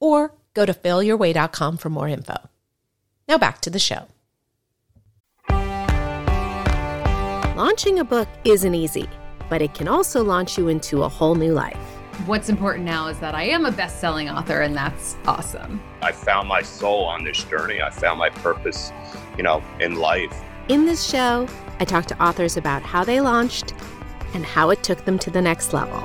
or go to failyourway.com for more info. Now back to the show. Launching a book isn't easy, but it can also launch you into a whole new life. What's important now is that I am a best selling author, and that's awesome. I found my soul on this journey. I found my purpose, you know, in life. In this show, I talk to authors about how they launched and how it took them to the next level.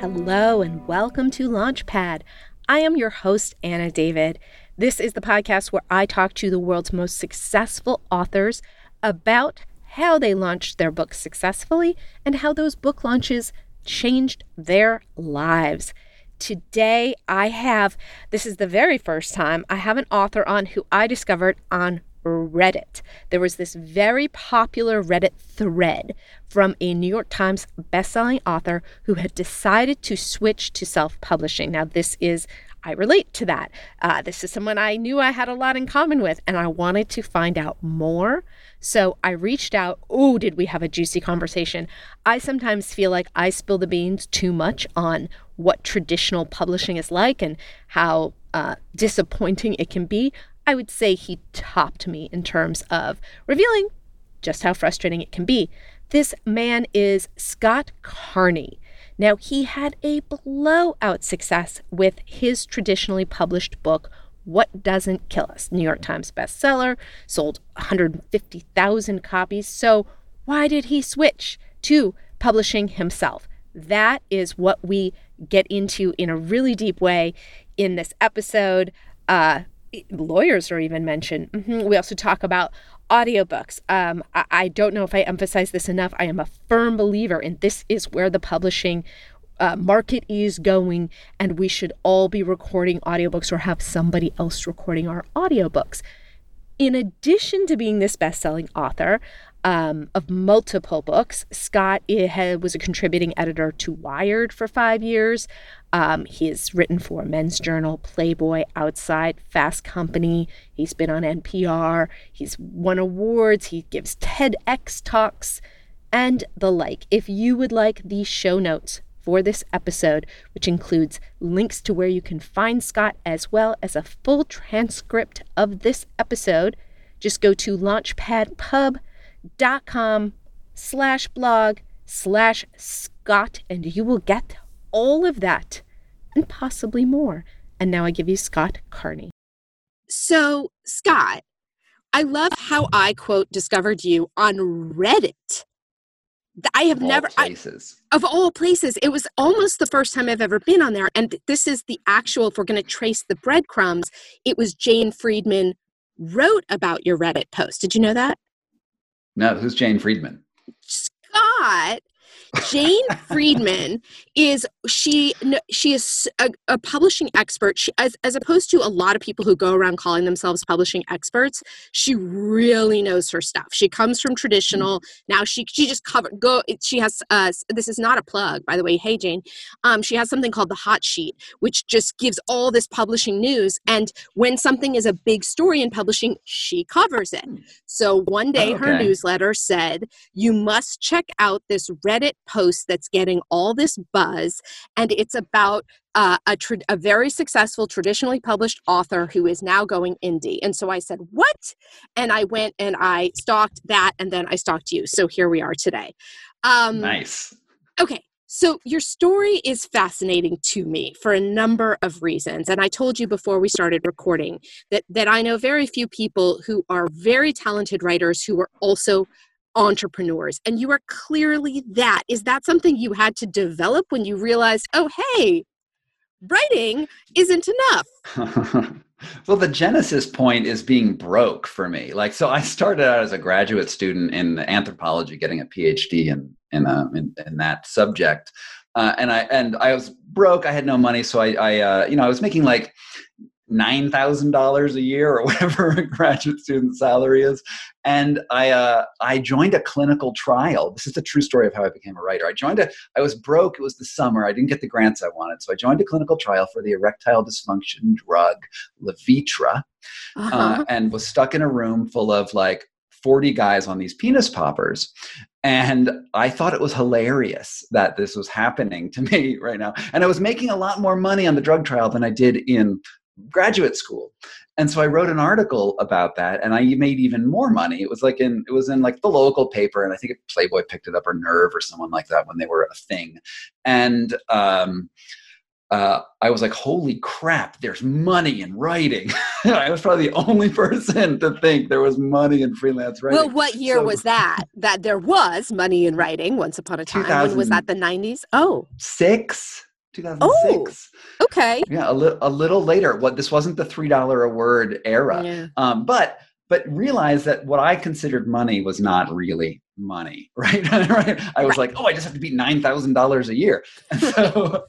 Hello, and welcome to Launchpad. I am your host, Anna David. This is the podcast where I talk to the world's most successful authors about how they launched their books successfully and how those book launches changed their lives. Today, I have this is the very first time I have an author on who I discovered on Reddit. There was this very popular Reddit thread from a New York Times bestselling author who had decided to switch to self publishing. Now, this is I relate to that. Uh, this is someone I knew I had a lot in common with, and I wanted to find out more. So I reached out. Oh, did we have a juicy conversation? I sometimes feel like I spill the beans too much on what traditional publishing is like and how uh, disappointing it can be. I would say he topped me in terms of revealing just how frustrating it can be. This man is Scott Carney. Now, he had a blowout success with his traditionally published book, What Doesn't Kill Us, New York Times bestseller, sold 150,000 copies. So, why did he switch to publishing himself? That is what we get into in a really deep way in this episode. Uh, lawyers are even mentioned. Mm-hmm. We also talk about audiobooks. Um, I, I, don't know if I emphasize this enough. I am a firm believer and this is where the publishing uh, market is going, and we should all be recording audiobooks or have somebody else recording our audiobooks. In addition to being this best selling author, um, of multiple books. Scott had, was a contributing editor to Wired for five years. Um, he has written for Men's Journal, Playboy, Outside, Fast Company. He's been on NPR. He's won awards. He gives TEDx talks and the like. If you would like the show notes for this episode, which includes links to where you can find Scott as well as a full transcript of this episode, just go to launchpadpub.com slash blog slash Scott and you will get all of that and possibly more. And now I give you Scott Carney. So, Scott, I love how I quote discovered you on Reddit. I have of never places. I, of all places. It was almost the first time I've ever been on there. And this is the actual, if we're going to trace the breadcrumbs, it was Jane Friedman wrote about your Reddit post. Did you know that? No, who's Jane Friedman? Scott Jane Friedman is she she is a, a publishing expert. She, as as opposed to a lot of people who go around calling themselves publishing experts, she really knows her stuff. She comes from traditional. Now she she just covered go. She has uh this is not a plug by the way. Hey Jane, um she has something called the Hot Sheet, which just gives all this publishing news. And when something is a big story in publishing, she covers it. So one day okay. her newsletter said you must check out this Reddit post that's getting all this buzz, and it's about uh, a, tra- a very successful traditionally published author who is now going indie. And so I said, What? And I went and I stalked that, and then I stalked you. So here we are today. Um, nice. Okay. So, your story is fascinating to me for a number of reasons. And I told you before we started recording that, that I know very few people who are very talented writers who are also entrepreneurs and you are clearly that. Is that something you had to develop when you realized oh hey writing isn't enough? Well the genesis point is being broke for me. Like so i started out as a graduate student in anthropology getting a phd in in, a, in, in that subject. Uh, and I and I was broke. I had no money, so I, I uh, you know I was making like nine thousand dollars a year or whatever a graduate student salary is. And I uh, I joined a clinical trial. This is the true story of how I became a writer. I joined a I was broke. It was the summer. I didn't get the grants I wanted, so I joined a clinical trial for the erectile dysfunction drug Levitra, uh-huh. uh, and was stuck in a room full of like 40 guys on these penis poppers. And I thought it was hilarious that this was happening to me right now. And I was making a lot more money on the drug trial than I did in graduate school. And so I wrote an article about that and I made even more money. It was like in it was in like the local paper and I think Playboy picked it up or Nerve or someone like that when they were a thing. And um, uh, I was like, holy crap, there's money in writing. I was probably the only person to think there was money in freelance writing. Well, what year so, was that? That there was money in writing once upon a time. When was that? The 90s? Oh. Six. 2006. Oh, okay. Yeah, a, li- a little later. What this wasn't the three dollar a word era, yeah. um, but but realize that what I considered money was not really money, right? right? I was right. like, oh, I just have to beat nine thousand dollars a year, and so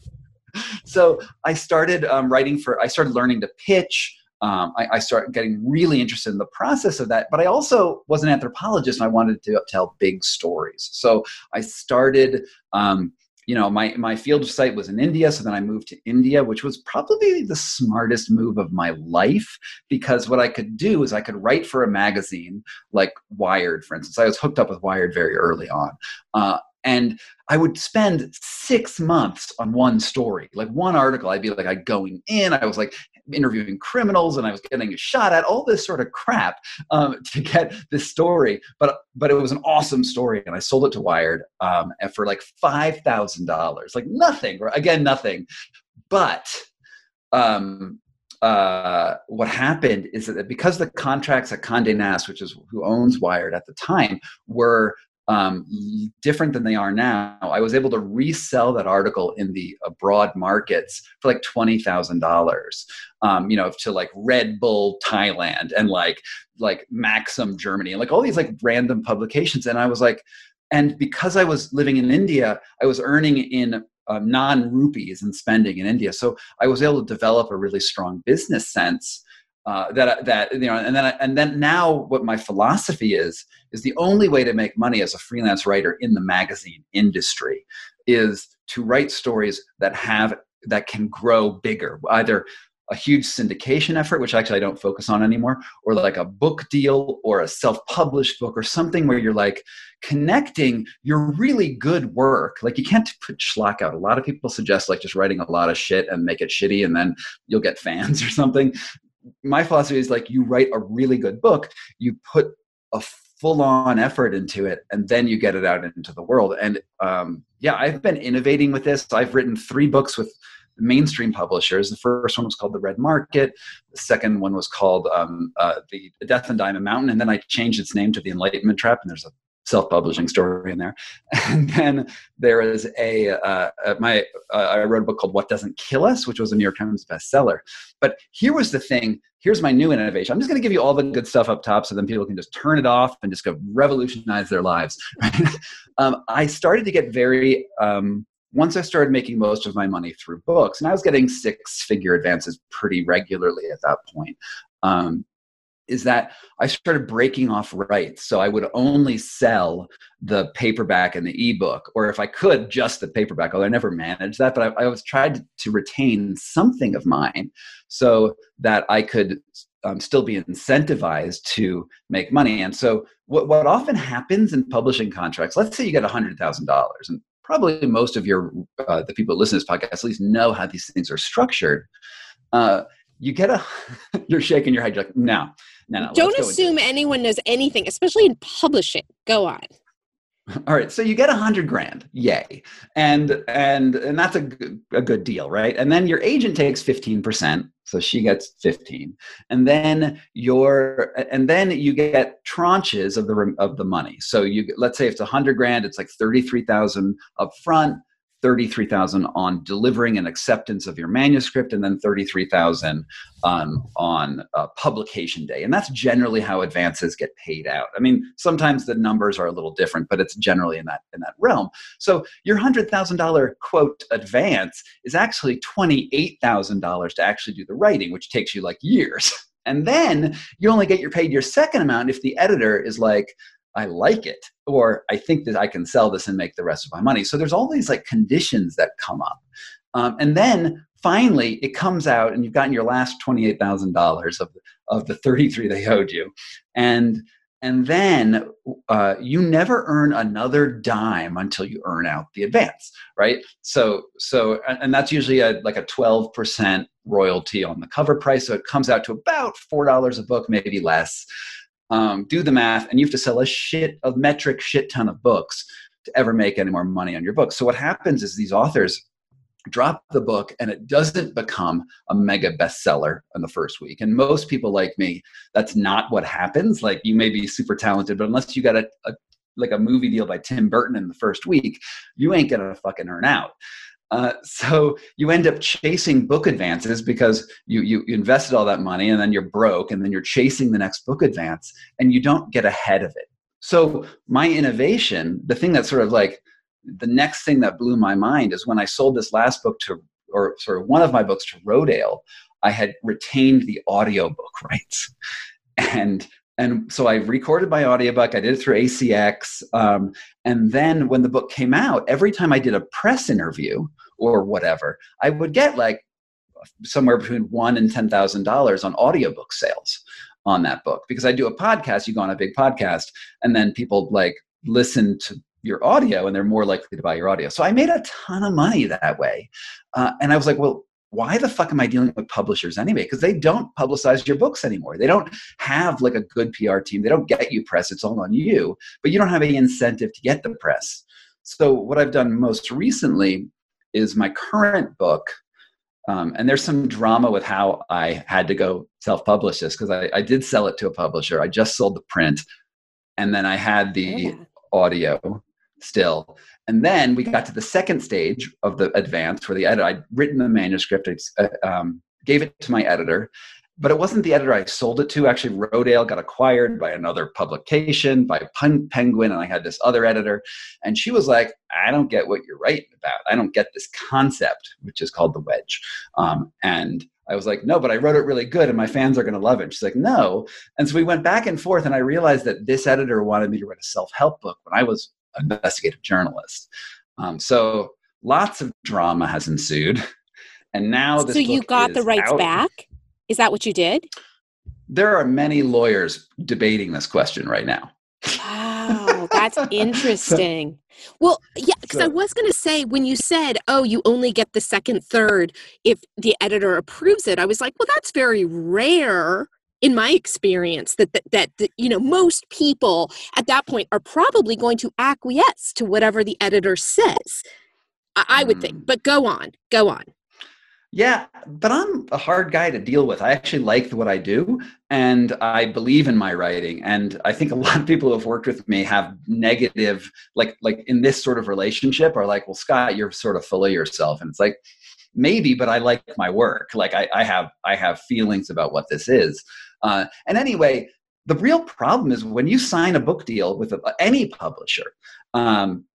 so I started um, writing for. I started learning to pitch. Um, I, I, started getting really interested in the process of that. But I also was an anthropologist and I wanted to tell big stories. So I started um, you know my my field site was in india so then i moved to india which was probably the smartest move of my life because what i could do is i could write for a magazine like wired for instance. I was hooked up with wired very early on. Uh, and I would spend six months on one story, like one article. I'd be like, I going in. I was like interviewing criminals, and I was getting a shot at all this sort of crap um, to get this story. But but it was an awesome story, and I sold it to Wired um, for like five thousand dollars, like nothing. Again, nothing. But um, uh, what happened is that because the contracts at Condé Nast, which is who owns Wired at the time, were um, different than they are now, I was able to resell that article in the abroad markets for like twenty thousand um, dollars. You know, to like Red Bull Thailand and like like Maxim Germany and like all these like random publications. And I was like, and because I was living in India, I was earning in uh, non rupees and spending in India. So I was able to develop a really strong business sense uh, that that you know, and then and then now what my philosophy is is the only way to make money as a freelance writer in the magazine industry is to write stories that have that can grow bigger, either a huge syndication effort, which actually I don't focus on anymore, or like a book deal or a self published book or something where you're like connecting your really good work. Like you can't put schlock out. A lot of people suggest like just writing a lot of shit and make it shitty and then you'll get fans or something my philosophy is like you write a really good book, you put a full on effort into it, and then you get it out into the world. And um, yeah, I've been innovating with this. I've written three books with mainstream publishers. The first one was called The Red Market. The second one was called um, uh, The Death on Diamond Mountain. And then I changed its name to The Enlightenment Trap. And there's a self-publishing story in there. And then there is a uh, uh, my uh, i wrote a book called what doesn't kill us which was a new york times bestseller. But here was the thing here's my new innovation. I'm just going to give you all the good stuff up top so then people can just turn it off and just go revolutionize their lives um, i started to get very um, once i started making most of my money through books and i was getting six figure advances pretty regularly at that point um, is that I started breaking off rights. So I would only sell the paperback and the ebook, or if I could, just the paperback. Although I never managed that, but I, I was tried to retain something of mine so that I could um, still be incentivized to make money. And so what, what often happens in publishing contracts, let's say you get $100,000 and probably most of your uh, the people that listen to this podcast at least know how these things are structured. Uh, you get a you're shaking your head you're like no no no don't assume anyone knows anything especially in publishing. Go on. All right so you get a hundred grand yay. And and and that's a, a good deal right? And then your agent takes 15% so she gets 15 and then your and then you get tranches of the of the money. So you let's say it's a hundred grand it's like 33000 up front 33,000 on delivering and acceptance of your manuscript and then 33,000 um, on uh, publication day. And that's generally how advances get paid out. I mean, sometimes the numbers are a little different, but it's generally in that in that realm. So your $100,000 quote advance is actually $28,000 to actually do the writing, which takes you like years. And then you only get your paid your second amount if the editor is like, I like it, or I think that I can sell this and make the rest of my money. So there's all these like conditions that come up. Um, and then finally it comes out and you've gotten your last $28,000 of, of the 33 they owed you. And and then uh, you never earn another dime until you earn out the advance right so so and that's usually a, like a 12% royalty on the cover price so it comes out to about $4 a book maybe less um, do the math, and you have to sell a shit, a metric shit ton of books to ever make any more money on your book. So what happens is these authors drop the book and it doesn't become a mega bestseller in the first week. And most people like me, that's not what happens. Like you may be super talented, but unless you got a, a like a movie deal by Tim Burton in the first week, you ain't gonna fucking earn out. Uh, so you end up chasing book advances because you, you invested all that money and then you're broke and then you're chasing the next book advance and you don't get ahead of it. So my innovation, the thing that sort of like the next thing that blew my mind is when I sold this last book to, or sort of one of my books to Rodale, I had retained the audiobook rights. And and so I recorded my audiobook. I did it through ACX. Um, and then when the book came out, every time I did a press interview or whatever, I would get like somewhere between one and ten thousand dollars on audiobook sales on that book because I do a podcast. You go on a big podcast, and then people like listen to your audio, and they're more likely to buy your audio. So I made a ton of money that way, uh, and I was like, well, why the fuck am I dealing with publishers anyway? Because they don't publicize your books anymore. They don't have like a good PR team. They don't get you press. It's all on you, but you don't have any incentive to get the press. So what I've done most recently is my current book. Um, and there's some drama with how I had to go self-publish this because I, I, did sell it to a publisher. I just sold the print, and then I had the yeah. audio still. And then we got to the second stage of the advance where the editor, I'd written the manuscript, I uh, um, gave it to my editor, but it wasn't the editor I sold it to. Actually, Rodale got acquired by another publication, by Penguin, and I had this other editor. And she was like, I don't get what you're writing about. I don't get this concept, which is called the wedge. Um, and I was like, no, but I wrote it really good and my fans are going to love it. She's like, no. And so we went back and forth, and I realized that this editor wanted me to write a self help book when I was investigative journalist. Um, so lots of drama has ensued, and now this. So you got the rights out. back. Is that what you did? There are many lawyers debating this question right now. Wow, that's interesting. well, yeah, because so, I was going to say when you said, "Oh, you only get the second third if the editor approves it," I was like, "Well, that's very rare." In my experience that, that that, that you know most people at that point are probably going to acquiesce to whatever the editor says I, I would think mm. but go on go on yeah, but I'm a hard guy to deal with. I actually like what I do and I believe in my writing. And I think a lot of people who have worked with me have negative, like like in this sort of relationship are like, well, Scott, you're sort of full of yourself. And it's like, maybe, but I like my work. Like I, I have I have feelings about what this is. Uh, and anyway, the real problem is when you sign a book deal with a, any publisher, um,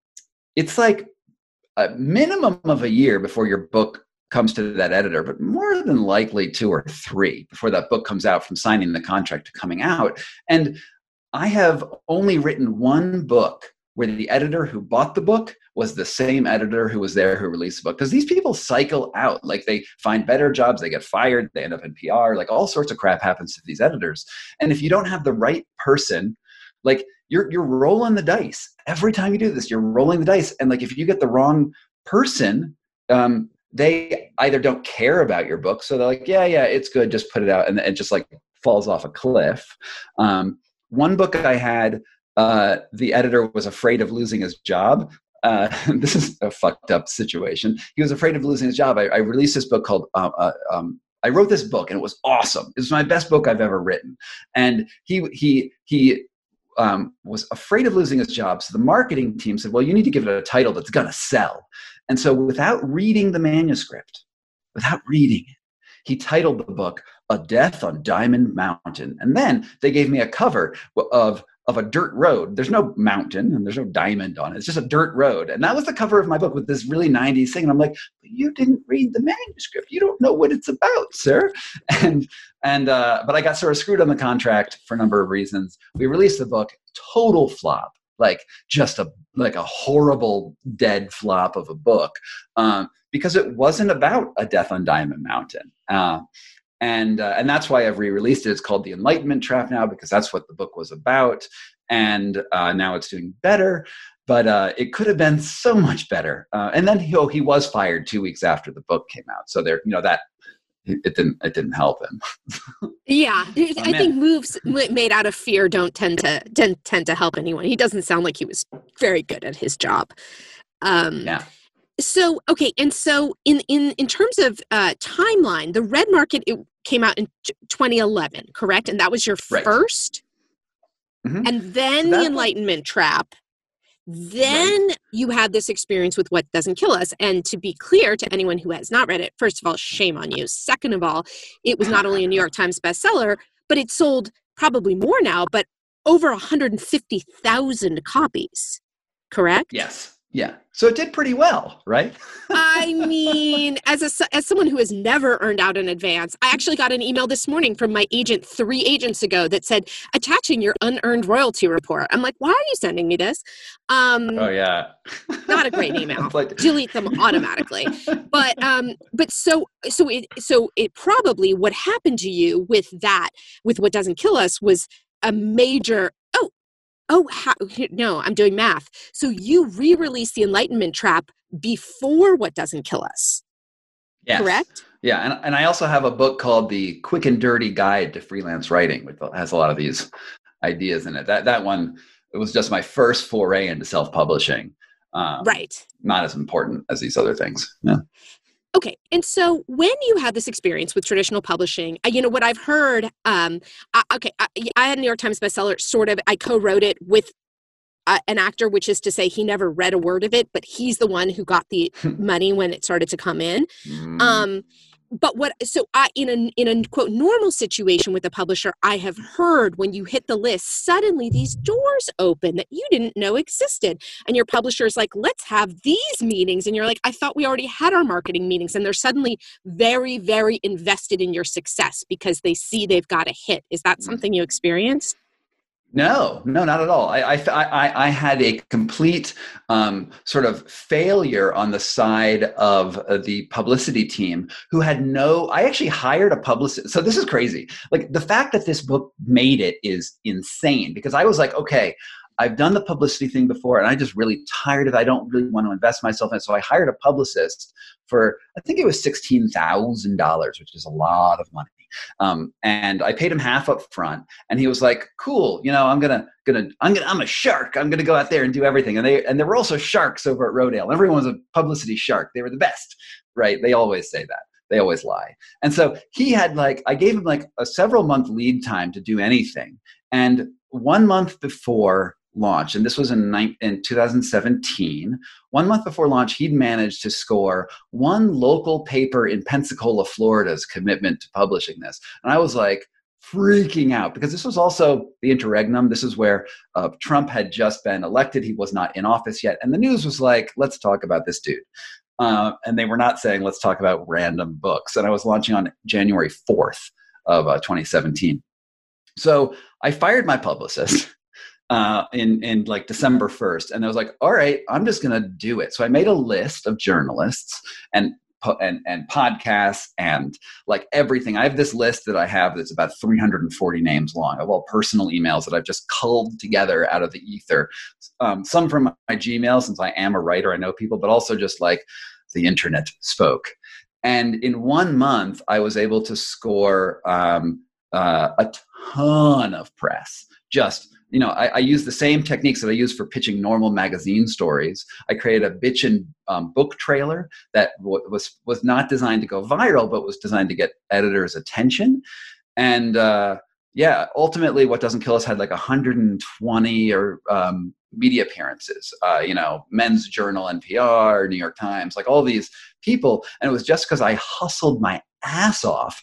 it's like a minimum of a year before your book comes to that editor, but more than likely two or three before that book comes out from signing the contract to coming out. And I have only written one book where the editor who bought the book was the same editor who was there who released the book. Because these people cycle out, like they find better jobs, they get fired, they end up in PR, like all sorts of crap happens to these editors. And if you don't have the right person, like you're you're rolling the dice every time you do this. You're rolling the dice, and like if you get the wrong person, um, they either don't care about your book, so they're like, yeah, yeah, it's good, just put it out, and it just like falls off a cliff. Um, one book I had uh, the editor was afraid of losing his job. Uh, this is a fucked up situation. He was afraid of losing his job. I, I released this book called. Uh, uh, um, I wrote this book and it was awesome. It was my best book I've ever written. And he he he um, was afraid of losing his job. So the marketing team said, well, you need to give it a title that's to sell. And so without reading the manuscript, without reading it, he titled the book A Death on Diamond Mountain. And then they gave me a cover of of a dirt road. There's no mountain and there's no diamond on it. It's just a dirt road. And that was the cover of my book with this really 90s thing. And I'm like, you didn't read the manuscript. You don't know what it's about, sir. And and uh, but I got sort of screwed on the contract for a number of reasons. We released the book, total flop, like just a like a horrible dead flop of a book. Um, because it wasn't about a death on Diamond Mountain. Uh, and uh, and that's why I've re-released it. It's called The Enlightenment Trap now because that's what the book was about, and uh, now it's doing better. But uh, it could have been so much better. Uh, and then he, oh, he was fired two weeks after the book came out. So there, you know that it didn't it didn't help him. yeah, oh, I think moves made out of fear don't tend to tend, tend to help anyone. He doesn't sound like he was very good at his job. Um, yeah so okay and so in in in terms of uh timeline the red market it came out in 2011 correct? And that was your right. 1st mm-hmm. and then the enlightenment trap. Then right. you had this experience with what doesn't kill us. And to be clear to anyone who has not read it first of all shame on you. Second of all it was not only a new york times bestseller but it sold probably more now but over 150000 copies correct? Yes yeah. So it did pretty well, right? I mean, as a as someone who has never earned out in advance, I actually got an email this morning from my agent 3 agents ago that said attaching your unearned royalty report. I'm like, "Why are you sending me this?" Um Oh yeah. not a great email. like, Delete them automatically. But um but so so it so it probably what happened to you with that with what doesn't kill us was a major oh how, no i'm doing math. So you re-release the enlightenment trap before what doesn't kill us yes. correct? Yeah and, and i also have a book called the quick and dirty guide to freelance writing which has a lot of these ideas in it. That that one it was just my first foray into self-publishing um, right. not as important as these other things. Yeah Okay, and so when you had this experience with traditional publishing, you know what I've heard. Um, I, okay, I, I, had a New York Times bestseller. Sort of, I co-wrote it with uh, an actor, which is to say he never read a word of it, but he's the one who got the money when it started to come in. Mm. Um, but what so i in a in a quote normal situation with a publisher i have heard when you hit the list suddenly these doors open that you didn't know existed. And your publisher is like let's have these meetings. And you're like i thought we already had our marketing meetings. And they're suddenly very very invested in your success because they see they've got a hit. Is that mm. something you experienced no, no, not at all. I, I, I, I had a complete um, sort of failure on the side of uh, the publicity team who had no. I actually hired a publicist. So this is crazy. Like the fact that this book made it is insane because I was like, okay, I've done the publicity thing before and I just really tired of it. I don't really want to invest myself in it. So I hired a publicist for, I think it was $16,000, which is a lot of money. Um, and I paid him half up front and he was like, cool, you know, I'm gonna, gonna, I'm gonna, I'm a shark. I'm gonna go out there and do everything. And they, and there were also sharks over at Rodale. Everyone was a publicity shark. They were the best, right? They always say that they always lie. And so he had like, I gave him like a several month lead time to do anything. And one month before launch, and this was in, in 2017, one month before launch, he'd managed to score one local paper in Pensacola, Florida's commitment to publishing this. And I was like, freaking out because this was also the interregnum. This is where uh, Trump had just been elected. He was not in office yet. And the news was like, let's talk about this dude. Uh, and they were not saying, let's talk about random books. And I was launching on January 4th of uh, 2017. So I fired my publicist uh, in in like December first, and I was like, all right, I'm just gonna do it. So I made a list of journalists and and and podcasts and like everything. I have this list that I have that's about 340 names long of all personal emails that I've just culled together out of the ether. Um, some from my Gmail, since I am a writer, I know people, but also just like the internet spoke. And in one month, I was able to score um, uh, a ton of press. Just you know, I, I, use the same techniques that I use for pitching normal magazine stories. I created a bitchin' um, book trailer that w- was was not designed to go viral, but was designed to get editors' attention. And uh, yeah, ultimately, what doesn't kill us had like 120 or um, media appearances. Uh, you know, Men's Journal, NPR, New York Times, like all these people, and it was just because I hustled my ass off,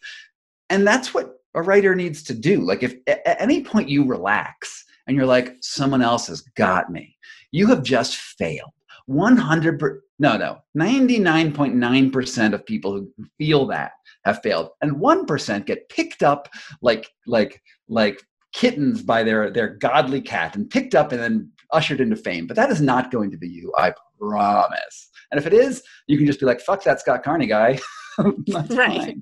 and that's what a writer needs to do. Like, if at any point you relax and you're like, someone else has got me, you have just failed. 100 per, no no 99.9% of people who feel that have failed and 1% get picked up like like like kittens by their their godly cat and picked up and then ushered into fame. But that is not going to be you i promise. And if it is you can just be like fuck that scott carney guy right.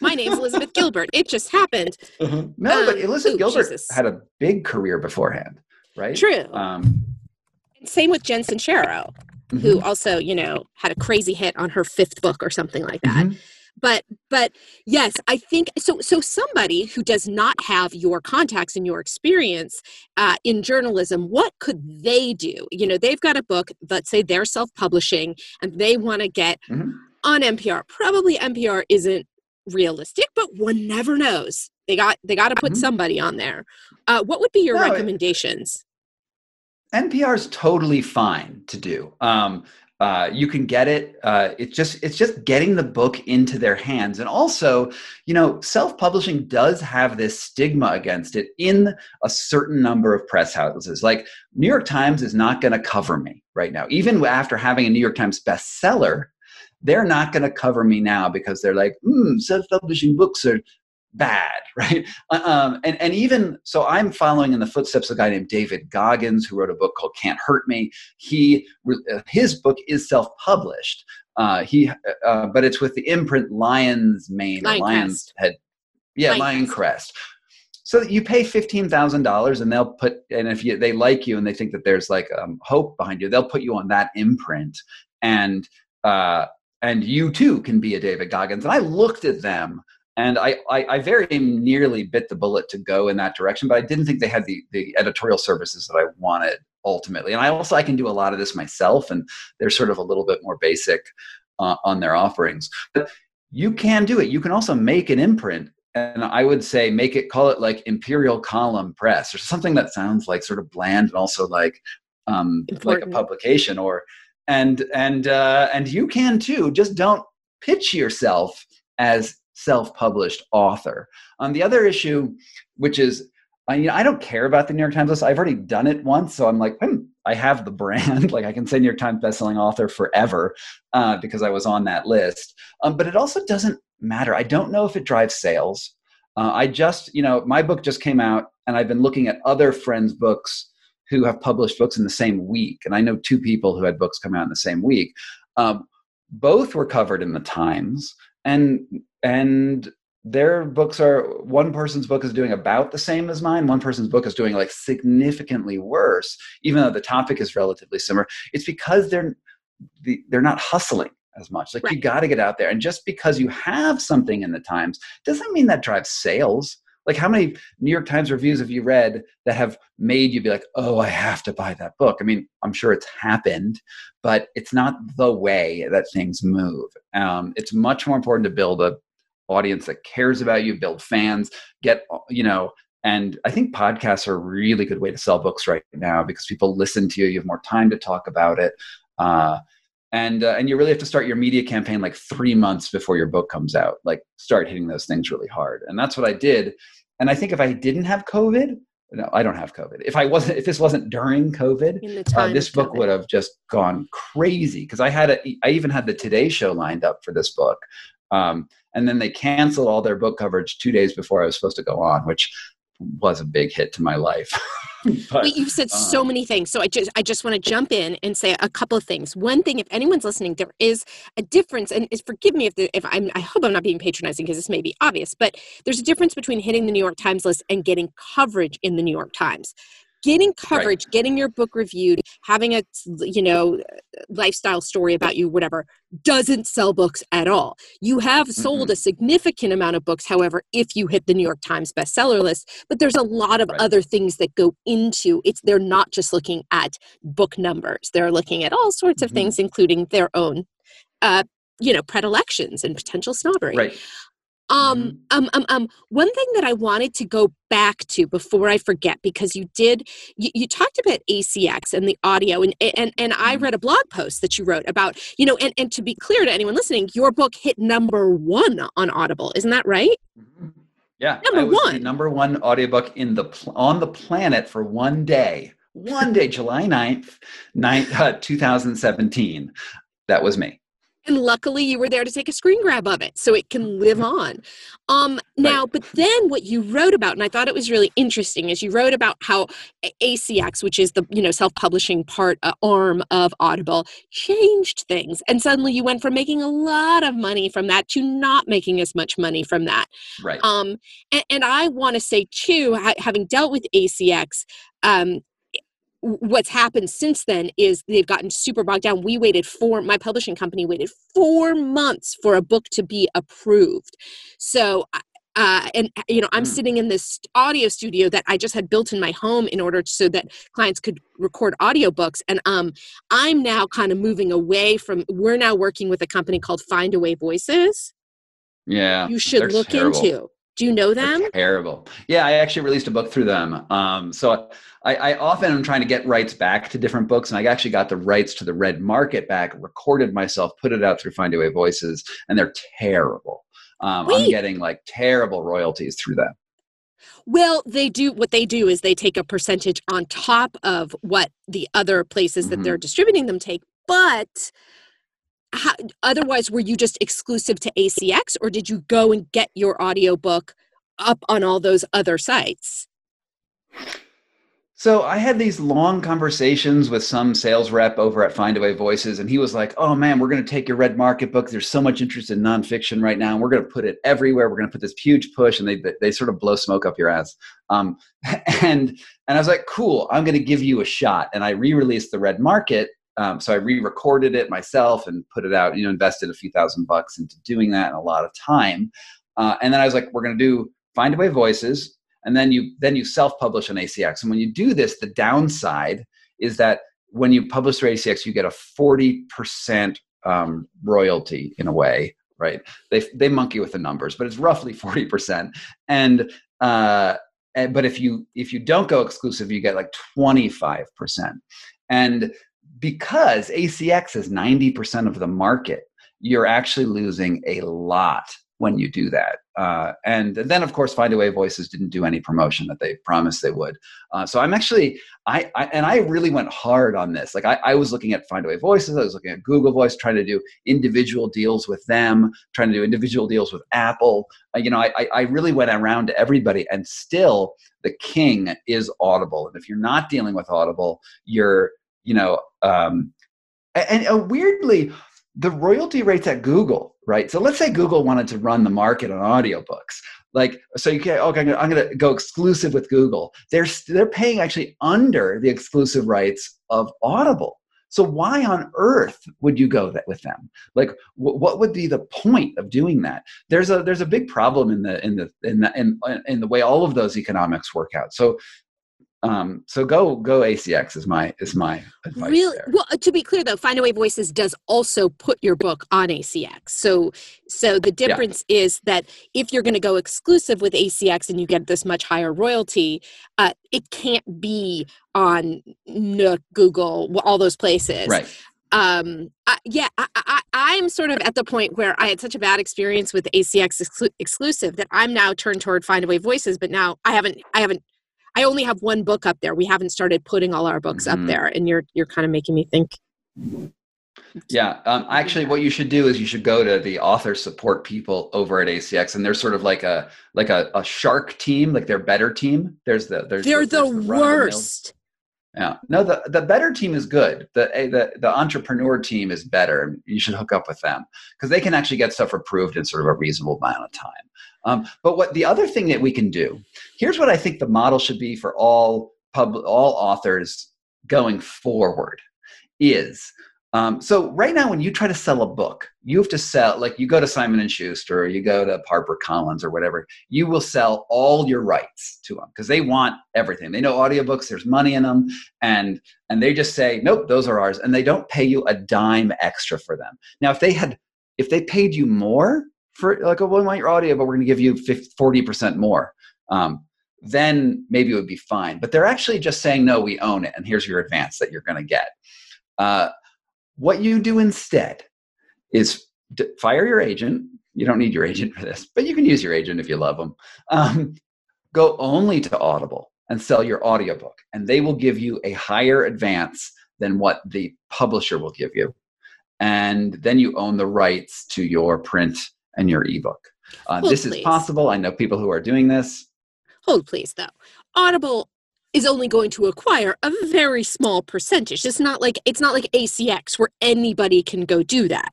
my name's elizabeth gilbert. It just happened. Uh-huh. no um, but elizabeth ooh, gilbert Jesus. had a big career beforehand right? True. Um, same with jen sincero mm-hmm. who also you know had a crazy hit on her fifth book or something like that. Mm-hmm. But but yes i think so so somebody who does not have your contacts and your experience uh, in journalism what could they do? You know they've got a book let's say they're self-publishing and they want to get mm-hmm. On npr probably npr isn't realistic but one never knows. They got they got to put mm-hmm. somebody on there. Uh, what would be your no, recommendations? NPR is totally fine to do. Um, uh, you can get it uh, it's just it's just getting the book into their hands. And also you know self-publishing does have this stigma against it in a certain number of press houses. Like new york times is not going to cover me right now. Even after having a new york times bestseller they're not going to cover me now because they're like mm, self-publishing books are bad, right? Uh, um, and, and even so, I'm following in the footsteps of a guy named David Goggins, who wrote a book called Can't Hurt Me. He uh, his book is self-published. Uh, he, uh, uh, but it's with the imprint Lion's Mane, Lion Lion's Head, yeah, Lion, Lion Crest. Crest. So you pay fifteen thousand dollars, and they'll put, and if you, they like you and they think that there's like um, hope behind you, they'll put you on that imprint, and uh, and you too can be a David Goggins. And I looked at them and I, I, I, very nearly bit the bullet to go in that direction, but I didn't think they had the, the editorial services that I wanted ultimately. And I also I can do a lot of this myself, and they're sort of a little bit more basic uh, on their offerings. But you can do it. You can also make an imprint, and I would say make it call it like Imperial Column Press or something that sounds like sort of bland and also like um, like a publication or and and uh, and you can too. Just don't pitch yourself as self-published author. On um, the other issue, which is I mean, I don't care about the New York Times list. I've already done it once, so I'm like, hmm, I have the brand. like I can say New York Times bestselling author forever uh, because I was on that list. Um, but it also doesn't matter. I don't know if it drives sales. Uh, I just, you know, my book just came out, and I've been looking at other friends' books who have published books in the same week, and I know two people who had books come out in the same week. Um, both were covered in the Times, and and their books are one person's book is doing about the same as mine one person's book is doing like significantly worse even though the topic is relatively similar it's because they're they're not hustling as much like right. you got to get out there and just because you have something in the times doesn't mean that drives sales like how many new york times reviews have you read that have made you be like oh i have to buy that book i mean i'm sure it's happened but it's not the way that things move um, it's much more important to build a audience that cares about you, build fans, get, you know, and I think podcasts are a really good way to sell books right now because people listen to you. You have more time to talk about it. Uh, and, uh, and you really have to start your media campaign like three months before your book comes out. Like start hitting those things really hard. And that's what I did. And I think if I didn't have COVID, no, I don't have COVID. If I wasn't, if this wasn't during COVID, uh, this book COVID. would have just gone crazy because I had a, I even had the Today Show lined up for this book, um, and then they canceled all their book coverage two days before I was supposed to go on, which was a big hit to my life. but, but, you've said so um, many things, so I just I just want to jump in and say a couple of things. One thing, if anyone's listening, there is a difference, and forgive me if the, if I'm I hope I'm not being patronizing because this may be obvious, but there's a difference between hitting the New York Times list and getting coverage in the New York Times getting coverage right. getting your book reviewed having a you know lifestyle story about you whatever doesn't sell books at all you have sold mm-hmm. a significant amount of books however if you hit the new york times bestseller list but there's a lot of right. other things that go into it's they're not just looking at book numbers they're looking at all sorts of mm-hmm. things including their own uh, you know predilections and potential snobbery right Um, mm-hmm. um, um, um, one thing that I wanted to go back to before I forget, because you did, you, you talked about ACX and the audio, and and and I mm-hmm. read a blog post that you wrote about, you know, and and to be clear to anyone listening, your book hit number one on Audible, isn't that right? Mm-hmm. Yeah, number one, number one audiobook in the pl- on the planet for one day. One day, July 9th, 9th uh, 2017. That was me and luckily you were there to take a screen grab of it so it can live on. Um now right. but then what you wrote about and i thought it was really interesting is you wrote about how acx which is the you know self-publishing part uh, arm of audible changed things. And suddenly you went from making a lot of money from that to not making as much money from that. Right. Um and, and i want to say too ha- having dealt with acx um, what's happened since then is they've gotten super bogged down. We waited four, my publishing company waited four months for a book to be approved. So, uh, and you know, I'm mm. sitting in this audio studio that I just had built in my home in order so that clients could record audiobooks. And um, I'm now kind of moving away from. We're now working with a company called Findaway Voices. Yeah, you should look terrible. into. Do you know them? They're terrible. Yeah, I actually released a book through them. Um, so I, I, often am trying to get rights back to different books, and I actually got the rights to the Red Market back, recorded myself, put it out through Findaway Voices, and they're terrible. Um, I'm getting like terrible royalties through them. Well, they do what they do is they take a percentage on top of what the other places that mm-hmm. they're distributing them take, but how, otherwise were you just exclusive to acx or did you go and get your audiobook up on all those other sites? So i had these long conversations with some sales rep over at findaway voices and he was like oh man we're going to take your red market book. There's so much interest in nonfiction right now and we're going to put it everywhere. We're going to put this huge push and they, they sort of blow smoke up your ass. Um, and and i was like cool i'm going to give you a shot. And i re-released the red market um, so I re-recorded it myself and put it out. You know, invested a few thousand bucks into doing that and a lot of time. Uh, and then I was like, we're going to do Findaway Voices, and then you then you self-publish on ACX. And when you do this, the downside is that when you publish through ACX, you get a forty percent um, royalty in a way, right? They they monkey with the numbers, but it's roughly forty percent. And uh, but if you if you don't go exclusive, you get like twenty five percent. And because ACX is 90% of the market, you're actually losing a lot when you do that. Uh, and then, of course, Find Findaway Voices didn't do any promotion that they promised they would. Uh, so I'm actually, I, I, and I really went hard on this. Like I, I was looking at Find Findaway Voices, I was looking at Google Voice, trying to do individual deals with them, trying to do individual deals with Apple. Uh, you know, I, I really went around to everybody, and still the king is Audible. And if you're not dealing with Audible, you're you know, um, and, and uh, weirdly, the royalty rates at Google, right? So let's say Google wanted to run the market on audiobooks. Like, so you can okay, I'm going to go exclusive with Google. They're they're paying actually under the exclusive rights of Audible. So why on earth would you go that with them? Like, wh- what would be the point of doing that? There's a there's a big problem in the in the in the in, in the way all of those economics work out. So um, so go go ACX is my is my advice. Really? There. Well, to be clear though, Findaway Voices does also put your book on ACX. So so the difference yeah. is that if you're going to go exclusive with ACX and you get this much higher royalty, uh, it can't be on Nook, Google, all those places. Right um I, yeah I, I am sort of at the point where i had such a bad experience with acx exclu- exclusive that i'm now turned toward Findaway Voices but now i haven't i haven't I only have one book up there. We haven't started putting all our books mm-hmm. up there, and you're you're kind of making me think. Yeah, um, actually, what you should do is you should go to the author support people over at ACX, and they're sort of like a like a, a shark team, like their better team. There's the there's they're the, the worst. Yeah, no, the the better team is good. The the the entrepreneur team is better. You should hook up with them because they can actually get stuff approved in sort of a reasonable amount of time. Um, but what the other thing that we can do, here's what I think the model should be for all pub, all authors going forward is um, so right now when you try to sell a book you have to sell like you go to simon and schuster or you go to harper collins or whatever you will sell all your rights to them because they want everything. They know audiobooks there's money in them and and they just say nope those are ours and they don't pay you a dime extra for them. Now if they had if they paid you more for like, oh, we want your audio, but we're going to give you 50, 40% more. Um, then maybe it would be fine. But they're actually just saying, no, we own it, and here's your advance that you're going to get. Uh, what you do instead is d- fire your agent. You don't need your agent for this, but you can use your agent if you love them. Um, go only to Audible and sell your audiobook, and they will give you a higher advance than what the publisher will give you. And then you own the rights to your print and your ebook. Uh, this please. is possible. I know people who are doing this. Hold, please, though. Audible is only going to acquire a very small percentage. It's not like it's not like ACX where anybody can go do that.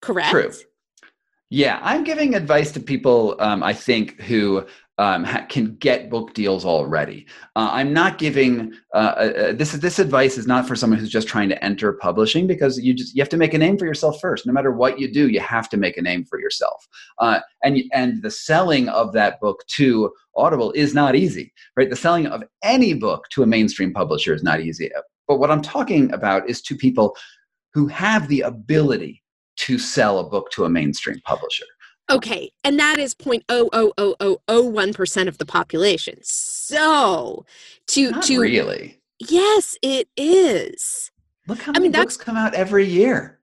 Correct. True. Yeah, I'm giving advice to people um, I think who um, can get book deals already. Uh, I'm not giving uh, uh, uh, this. This advice is not for someone who's just trying to enter publishing because you just you have to make a name for yourself first. No matter what you do, you have to make a name for yourself. Uh, and and the selling of that book to Audible is not easy, right? The selling of any book to a mainstream publisher is not easy. But what I'm talking about is to people who have the ability to sell a book to a mainstream publisher. Okay, and that is point oh oh oh oh oh one percent of the population. So to Not to really yes, it is. Look how many mean, books come out every year.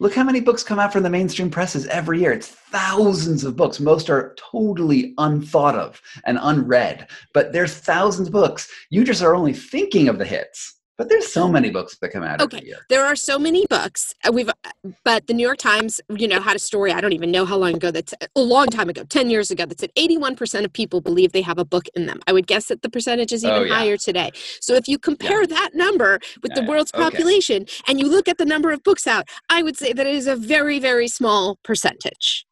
Look how many books come out from the mainstream presses every year. It's thousands of books. Most are totally unthought of and unread, but there's thousands of books. You just are only thinking of the hits. But there's so many books that come out okay. every year. There are so many books. Uh, we've, uh, but the New York Times, you know, had a story. I don't even know how long ago. That's a long time ago, ten years ago. That said, 81% of people believe they have a book in them. I would guess that the percentage is even oh, yeah. higher today. So if you compare yeah. that number with yeah, the world's population okay. and you look at the number of books out, I would say that it is a very, very small percentage.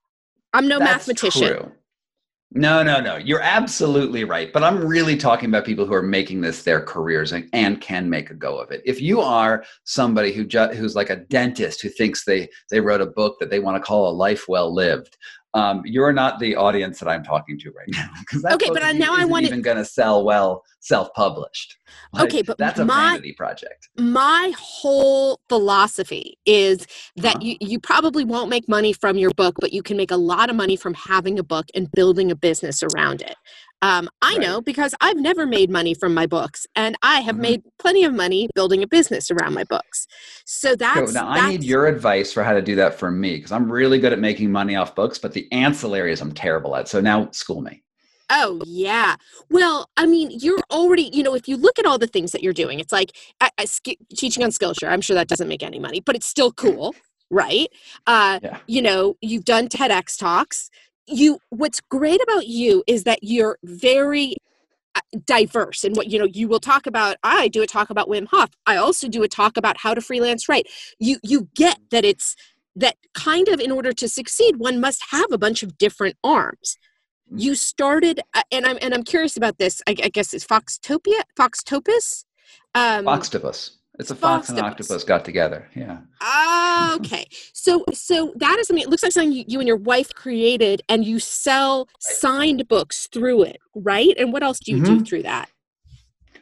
I'm no That's mathematician. True. No, no, no. You're absolutely right. But I'm really talking about people who are making this their careers and, and can make a go of it. If you are somebody who ju- who's like a dentist who thinks they they wrote a book that they want to call a life well lived, um, you're not the audience that I'm talking to right now. Okay, but now I want to even going to sell well self-published. Like, okay, but that's a my, vanity project. My whole philosophy is that uh-huh. you, you probably won't make money from your book, but you can make a lot of money from having a book and building a business around it. Um, I right. know because I've never made money from my books, and I have mm-hmm. made plenty of money building a business around my books. So that's so now that's, I need your advice for how to do that for me because I'm really good at making money off books, but the ancillaries I'm terrible at. So now school me. Oh yeah. Well, I mean, you're already, you know, if you look at all the things that you're doing, it's like I, I, sk- teaching on Skillshare. I'm sure that doesn't make any money, but it's still cool, right? Uh, yeah. You know, you've done TEDx talks you what's great about you is that you're very uh, diverse and what you know you will talk about i do a talk about wim hof. I also do a talk about how to freelance right you you get that it's that kind of in order to succeed one must have a bunch of different arms. You started uh, and i'm and i'm curious about this i, I guess it's foxtopia foxtopus? Um foxtopus it's a fox, and octopus got together. Yeah. Ah, okay. So, so that is something. It looks like something you, you and your wife created, and you sell signed books through it, right? And what else do you mm-hmm. do through that?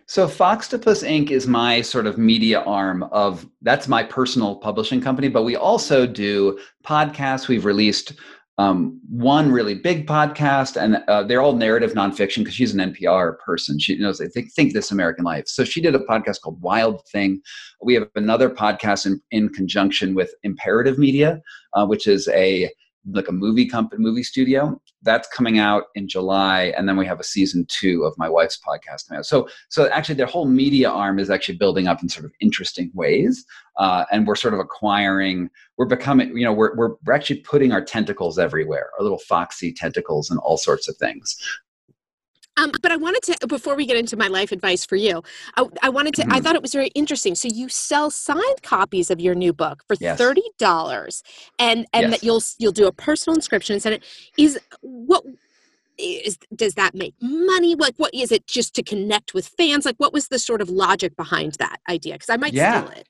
So Foxtopus Inc. is my sort of media arm of that's my personal publishing company, but we also do podcasts. We've released um, one really big podcast, and uh, they're all narrative nonfiction because she's an NPR person. She knows they think, think this American life. So she did a podcast called Wild Thing. We have another podcast in, in conjunction with Imperative Media, uh, which is a like a movie company, movie studio. That's coming out in July, and then we have a season two of my wife's podcast coming out. So, so actually, their whole media arm is actually building up in sort of interesting ways, uh, and we're sort of acquiring. We're becoming, you know, we're we're actually putting our tentacles everywhere, our little foxy tentacles, and all sorts of things. Um, but I wanted to, before we get into my life advice for you, I, I wanted to, mm-hmm. I thought it was very interesting. So you sell signed copies of your new book for yes. thirty dollars, and and yes. that you'll you'll do a personal inscription and send it. Is what is does that make money? Like, what is it just to connect with fans? Like, what was the sort of logic behind that idea? Because I might yeah. steal it.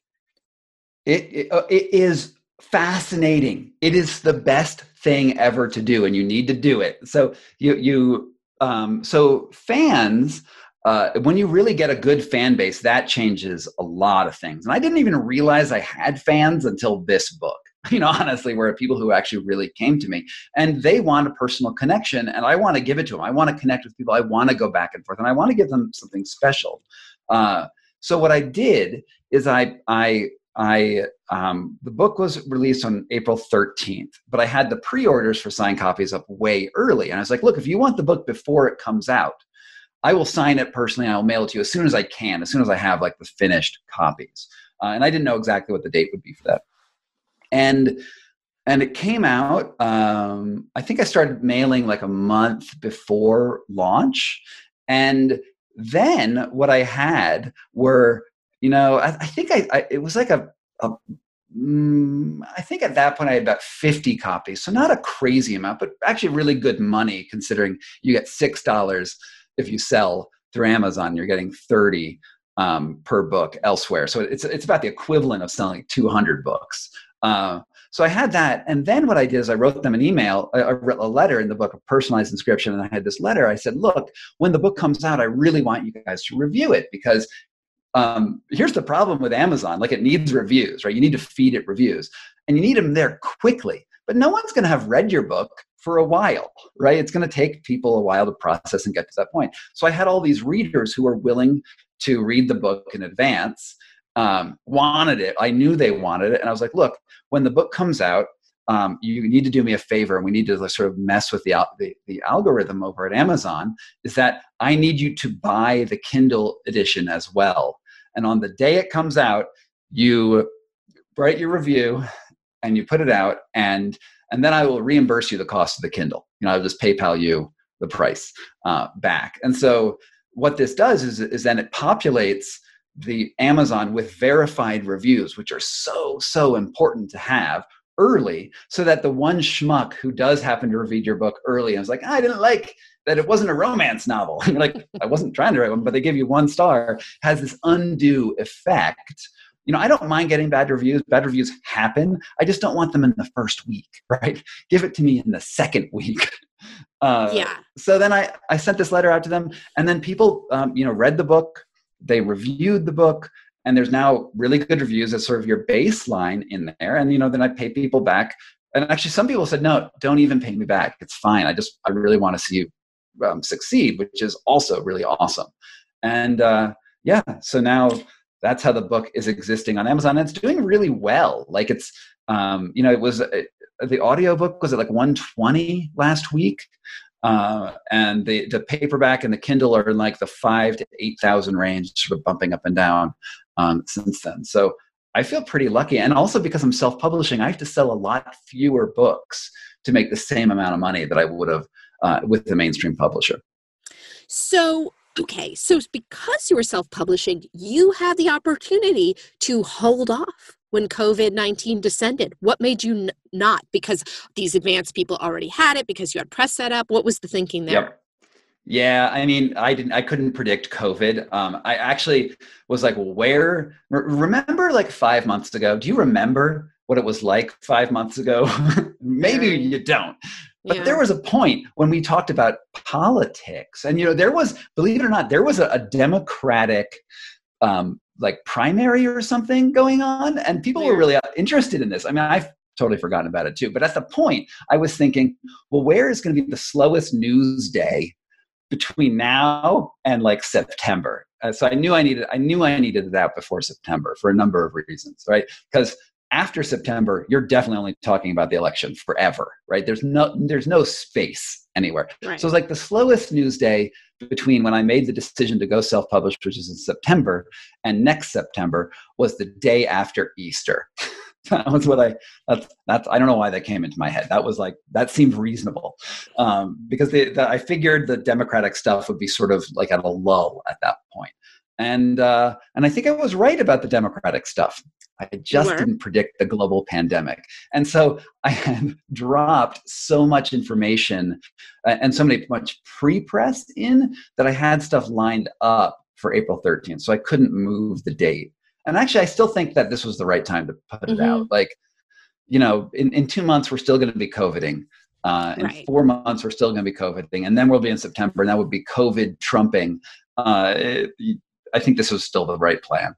It it, uh, it is fascinating. It is the best thing ever to do, and you need to do it. So you you um, so fans uh, when you really get a good fan base that changes a lot of things. And i didn't even realize i had fans until this book you know honestly were people who actually really came to me and they want a personal connection and i want to give it to them i want to connect with people. I want to go back and forth and i want to give them something special. Uh, so what i did is i i I um, the book was released on April 13th, but I had the pre-orders for signed copies up way early, and I was like, "Look, if you want the book before it comes out, I will sign it personally. and I'll mail it to you as soon as I can, as soon as I have like the finished copies." Uh, and I didn't know exactly what the date would be for that and and it came out um, i think i started mailing like a month before launch and then what i had were you know i, I think I, I, it was like a, a mm, I think at that point I had about 50 copies. So not a crazy amount, but actually really good money considering you get $6 if you sell through Amazon, you're getting 30 um, per book elsewhere. So it's, it's about the equivalent of selling 200 books. Uh, so I had that, and then what I did is I wrote them an email, I wrote a letter in the book, a personalized inscription, and I had this letter. I said, "Look, when the book comes out, I really want you guys to review it because um, here's the problem with Amazon: like it needs reviews, right? You need to feed it reviews, and you need them there quickly. But no one's going to have read your book for a while, right? It's going to take people a while to process and get to that point. So I had all these readers who were willing to read the book in advance um, wanted it. I knew they wanted it. And I was like, look, when the book comes out, um, you need to do me a favor and we need to sort of mess with the, the, the algorithm over at Amazon is that I need you to buy the Kindle edition as well. And on the day it comes out, you write your review and you put it out and and then I will reimburse you the cost of the Kindle. You know, I'll just PayPal you the price uh, back. And so what this does is, is then it populates the Amazon with verified reviews, which are so, so important to have early so that the one schmuck who does happen to read your book early and is like, I didn't like that it wasn't a romance novel. like, I wasn't trying to write one, but they give you one star, has this undue effect. You know, I don't mind getting bad reviews. Bad reviews happen. I just don't want them in the first week, right? Give it to me in the second week. Uh, yeah. So then I, I sent this letter out to them, and then people, um, you know, read the book, they reviewed the book and there's now really good reviews as sort of your baseline in there. And you know then i pay people back. And actually some people said no don't even pay me back. It's fine. I just i really want to see you um, succeed which is also really awesome. And uh, yeah so now that's how the book is existing on amazon. And it's doing really well. Like it's um, you know it was uh, the audiobook was at like 120 last week. Uh, and the, the paperback and the Kindle are in like the five to 8,000 range, sort of bumping up and down um, since then. So I feel pretty lucky. And also because I'm self publishing, I have to sell a lot fewer books to make the same amount of money that I would have uh, with the mainstream publisher. So, okay, so because you were self publishing, you had the opportunity to hold off when COVID 19 descended? What made you n- not? Because these advanced people already had it, because you had press set up. What was the thinking there? Yep. Yeah, I mean, I didn't, I couldn't predict COVID. Um, I actually was like, where? remember, like five months ago? Do you remember what it was like five months ago? Maybe you don't. But yeah. there was a point when we talked about politics, and you know, there was, believe it or not, there was a, a Democratic um, like primary or something going on and people were really uh, interested in this i mean i've totally forgotten about it too but at the point i was thinking well where is going to be the slowest news day between now and like september uh, so i knew i needed i knew i needed it out before september for a number of reasons right because after september you're definitely only talking about the election forever right there's no there's no space anywhere right. so it's like the slowest news day between when I made the decision to go self published, which is in September, and next September was the day after Easter. that was what I that's that's I don't know why that came into my head. That was like that seemed reasonable um, because the, the, I figured the Democratic stuff would be sort of like at a lull at that point, and uh, and I think I was right about the Democratic stuff. I just didn't predict the global pandemic. And so I had dropped so much information uh, and so many much pre-press in that I had stuff lined up for April 13th. So I couldn't move the date. And actually I still think that this was the right time to put it mm-hmm. out. Like, you know, in, in two months we're still going to be coveting Uh, in right. four months we're still going to be coveting And then we'll be in September and that would be COVID trumping. Uh, it, I think this was still the right plan.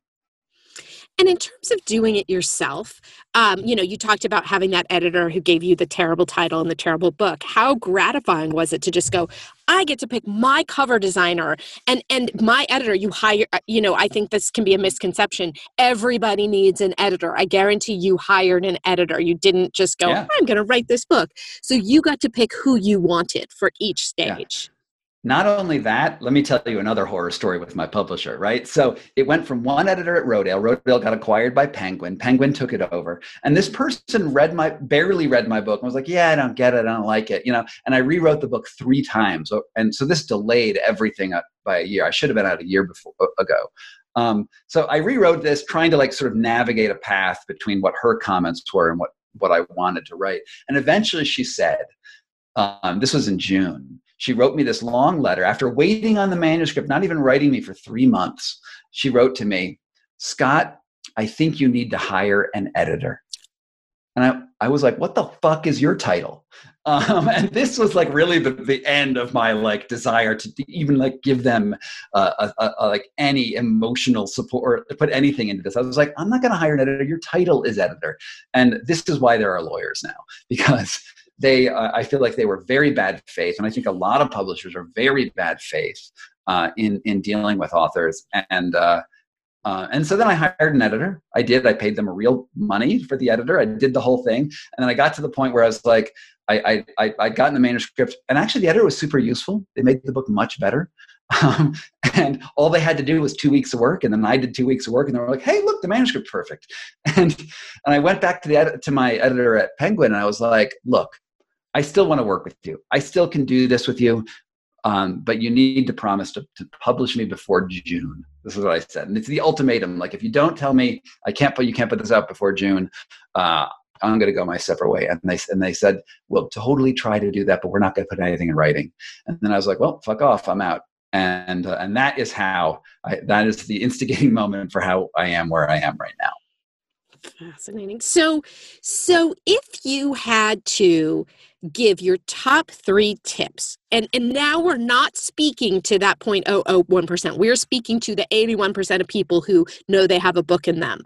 And in terms of doing it yourself, um, you know, you talked about having that editor who gave you the terrible title and the terrible book. How gratifying was it to just go, I get to pick my cover designer and and my editor. You hire, uh, you know, I think this can be a misconception. Everybody needs an editor. I guarantee you hired an editor. You didn't just go, yeah. I'm going to write this book. So you got to pick who you wanted for each stage. Not only that, let me tell you another horror story with my publisher, right? So it went from one editor at Rodale. Rodale got acquired by Penguin. Penguin took it over. And this person read my, barely read my book and was like, yeah, I don't get it. I don't like it, you know? And I rewrote the book three times. And so this delayed everything by a year. I should have been out a year before ago. Um, so I rewrote this trying to like sort of navigate a path between what her comments were and what, what I wanted to write. And eventually she said, um, this was in June she wrote me this long letter after waiting on the manuscript, not even writing me for three months. She wrote to me, Scott, I think you need to hire an editor. And I, I was like, what the fuck is your title? Um, and this was like really the, the end of my like desire to even like give them uh, a, a, a, like any emotional support to put anything into this i was like i'm not going to hire an editor your title is editor and this is why there are lawyers now because they uh, i feel like they were very bad faith and i think a lot of publishers are very bad faith uh, in in dealing with authors and uh, uh, and so then I hired an editor. I did. I paid them real money for the editor. I did the whole thing, and then I got to the point where I was like, I I I got in the manuscript, and actually the editor was super useful. They made the book much better. Um, and all they had to do was two weeks of work, and then I did two weeks of work, and they were like, "Hey, look, the manuscript's perfect." And and I went back to the to my editor at Penguin, and I was like, "Look, I still want to work with you. I still can do this with you, um, but you need to promise to, to, publish me before June. This is what I said, and it's the ultimatum. Like, if you don't tell me I can't put you can't put this out before June, uh, I'm going to go my separate way. And they and they said, "We'll totally try to do that, but we're not going to put anything in writing." And then I was like, "Well, fuck off. I'm out." And uh, and that is how I, that is the instigating moment for how I am where I am right now. Fascinating. So, so if you had to give your top three tips, and and now we're not speaking to that 0.001 percent. We're speaking to the 81 percent of people who know they have a book in them.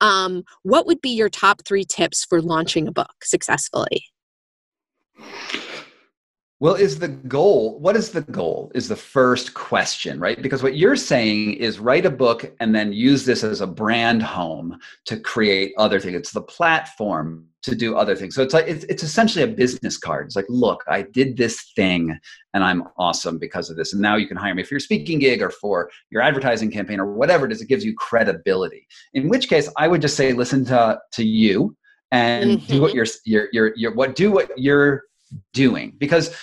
Um, what would be your top three tips for launching a book successfully? Well, is the goal, what is the goal? Is the first question, right? Because what you're saying is write a book and then use this as a brand home to create other things. It's the platform to do other things. So it's like it's, it's essentially a business card. It's like, look, I did this thing and I'm awesome because of this. And now you can hire me for your speaking gig or for your advertising campaign or whatever it is. It gives you credibility. In which case, I would just say, listen to to you and mm-hmm. do what you're, you're, you're, you're, what do what you're doing. Because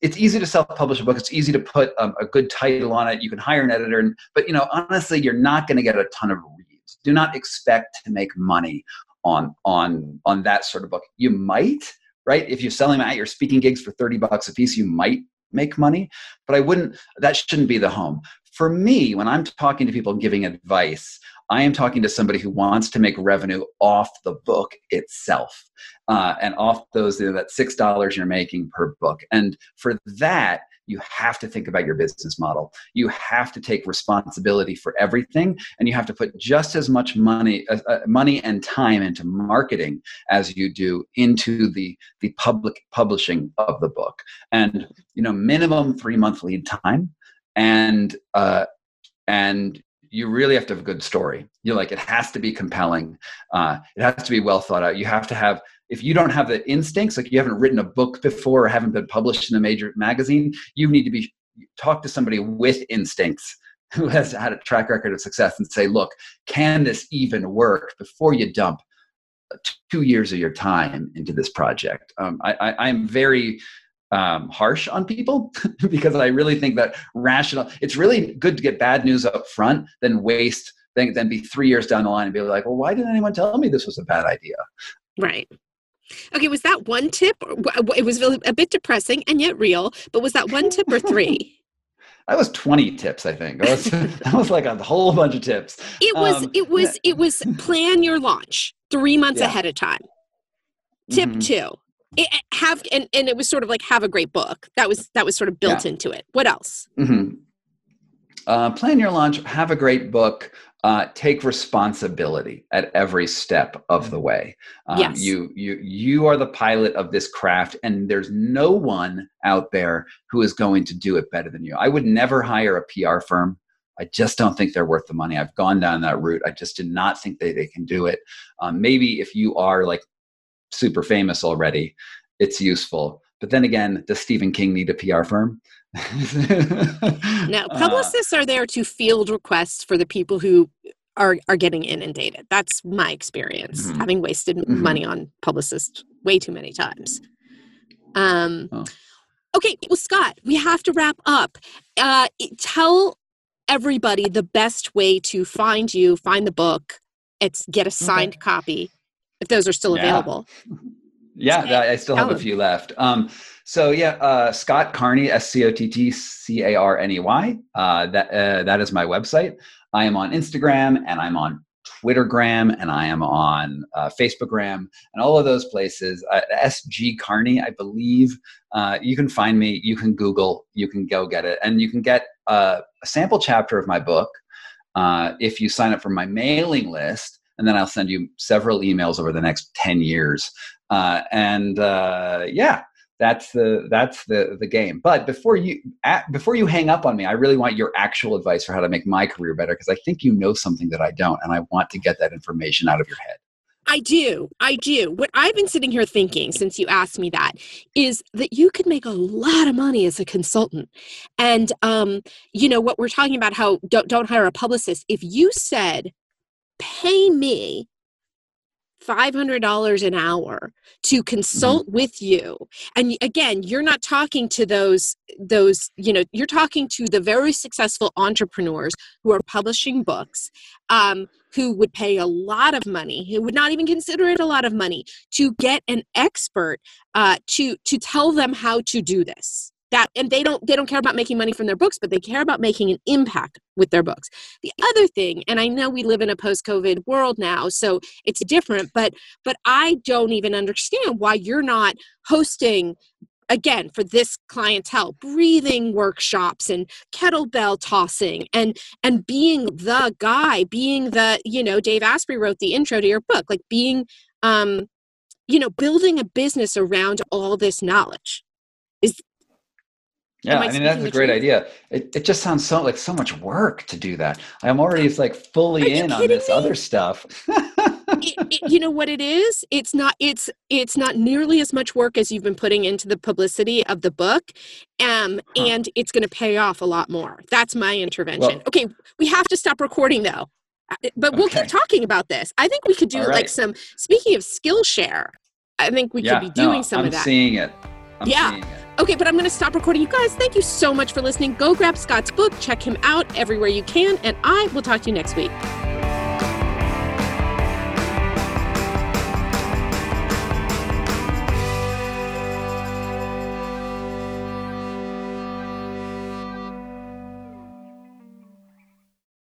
it's easy to self-publish a book. It's easy to put um, a good title on it. You can hire an editor and, but you know honestly you're not going to get a ton of reads. Do not expect to make money on on on that sort of book. You might right? If you're selling at your speaking gigs for 30 bucks a piece you might make money but i wouldn't that shouldn't be the home. For me when i'm talking to people and giving advice I am talking to somebody who wants to make revenue off the book itself uh, and off those you know, that six dollars you're making per book. And for that, you have to think about your business model. You have to take responsibility for everything, and you have to put just as much money, uh, uh, money and time into marketing as you do into the the public publishing of the book. And you know, minimum three month lead time, and uh, and you really have to have a good story. You're like it has to be compelling. Uh, it has to be well thought out. You have to have if you don't have the instincts, like you haven't written a book before or haven't been published in a major magazine, you need to be talk to somebody with instincts who has had a track record of success and say, look, can this even work before you dump two years of your time into this project? Um, I, I, I'm very um, harsh on people because I really think that rational. It's really good to get bad news up front than waste then then be three years down the line and be like, well, why didn't anyone tell me this was a bad idea? Right. Okay, was that one tip? It was a bit depressing and yet real, but was that one tip or three? that was 20 tips, I think. That was, that was like a whole bunch of tips. It was, um, it was, it was plan your launch three months yeah. ahead of time. Tip mm-hmm. two, it, have and, and it was sort of like have a great book that was that was sort of built yeah. into it what else mm-hmm. uh, plan your launch, have a great book. Uh, take responsibility at every step of the way. Um, yes. You you you are the pilot of this craft, and there's no one out there who is going to do it better than you. I would never hire a PR firm. I just don't think they're worth the money. I've gone down that route. I just did not think they, they can do it. Um, maybe if you are like super famous already, it's useful. But then again, does Stephen King need a PR firm? no, uh, publicists are there to field requests for the people who are are getting inundated. That's my experience, mm-hmm. having wasted mm-hmm. money on publicists way too many times. Um, oh. Okay, well, Scott, we have to wrap up. Uh, tell everybody the best way to find you, find the book. It's get a signed okay. copy if those are still yeah. available. Yeah, I still have a few left. Um, so yeah, uh, Scott Carney, S C O T T C A R N E Y. Uh, that uh, that is my website. I am on Instagram and I'm on Twittergram and I am on uh, Facebookgram and all of those places. Uh, SG Carney, I believe. Uh, you can find me. You can Google. You can go get it, and you can get uh, a sample chapter of my book uh, if you sign up for my mailing list. And then I'll send you several emails over the next ten years. Uh, and yeah, that's the that's the the game but before you at, before you hang up on me i really want your actual advice for how to make my career better because i think you know something that i don't and i want to get that information out of your head I do. I do. What I've been sitting here thinking since you asked me that is that you could make a lot of money as a consultant. And um, you know what we're talking about how don't don't hire a publicist. If you said pay me $500 an hour to consult mm-hmm. with you and again you're not talking to those those you know you're talking to the very successful entrepreneurs who are publishing books um, who would pay a lot of money who would not even consider it a lot of money to get an expert uh, to to tell them how to do this that and they don't they don't care about making money from their books but they care about making an impact with their books. The other thing and i know we live in a post covid world now so it's different but but i don't even understand why you're not hosting again for this clientele breathing workshops and kettlebell tossing and and being the guy being the you know dave asprey wrote the intro to your book like being um you know building a business around all this knowledge yeah, I, I mean that's a great truth? idea. It, it just sounds so like so much work to do that. I'm already like fully in on this me? other stuff. it, it, you know what it is? It's not. It's it's not nearly as much work as you've been putting into the publicity of the book, um, huh. and it's going to pay off a lot more. That's my intervention. Well, okay, we have to stop recording though, but we'll okay. keep talking about this. I think we could do right. like some. Speaking of Skillshare, I think we yeah, could be doing no, some I'm of that. Seeing it. I'm yeah. Seeing it. Okay, but I'm going to stop recording. You guys, thank you so much for listening. Go grab Scott's book, check him out everywhere you can, and I will talk to you next week.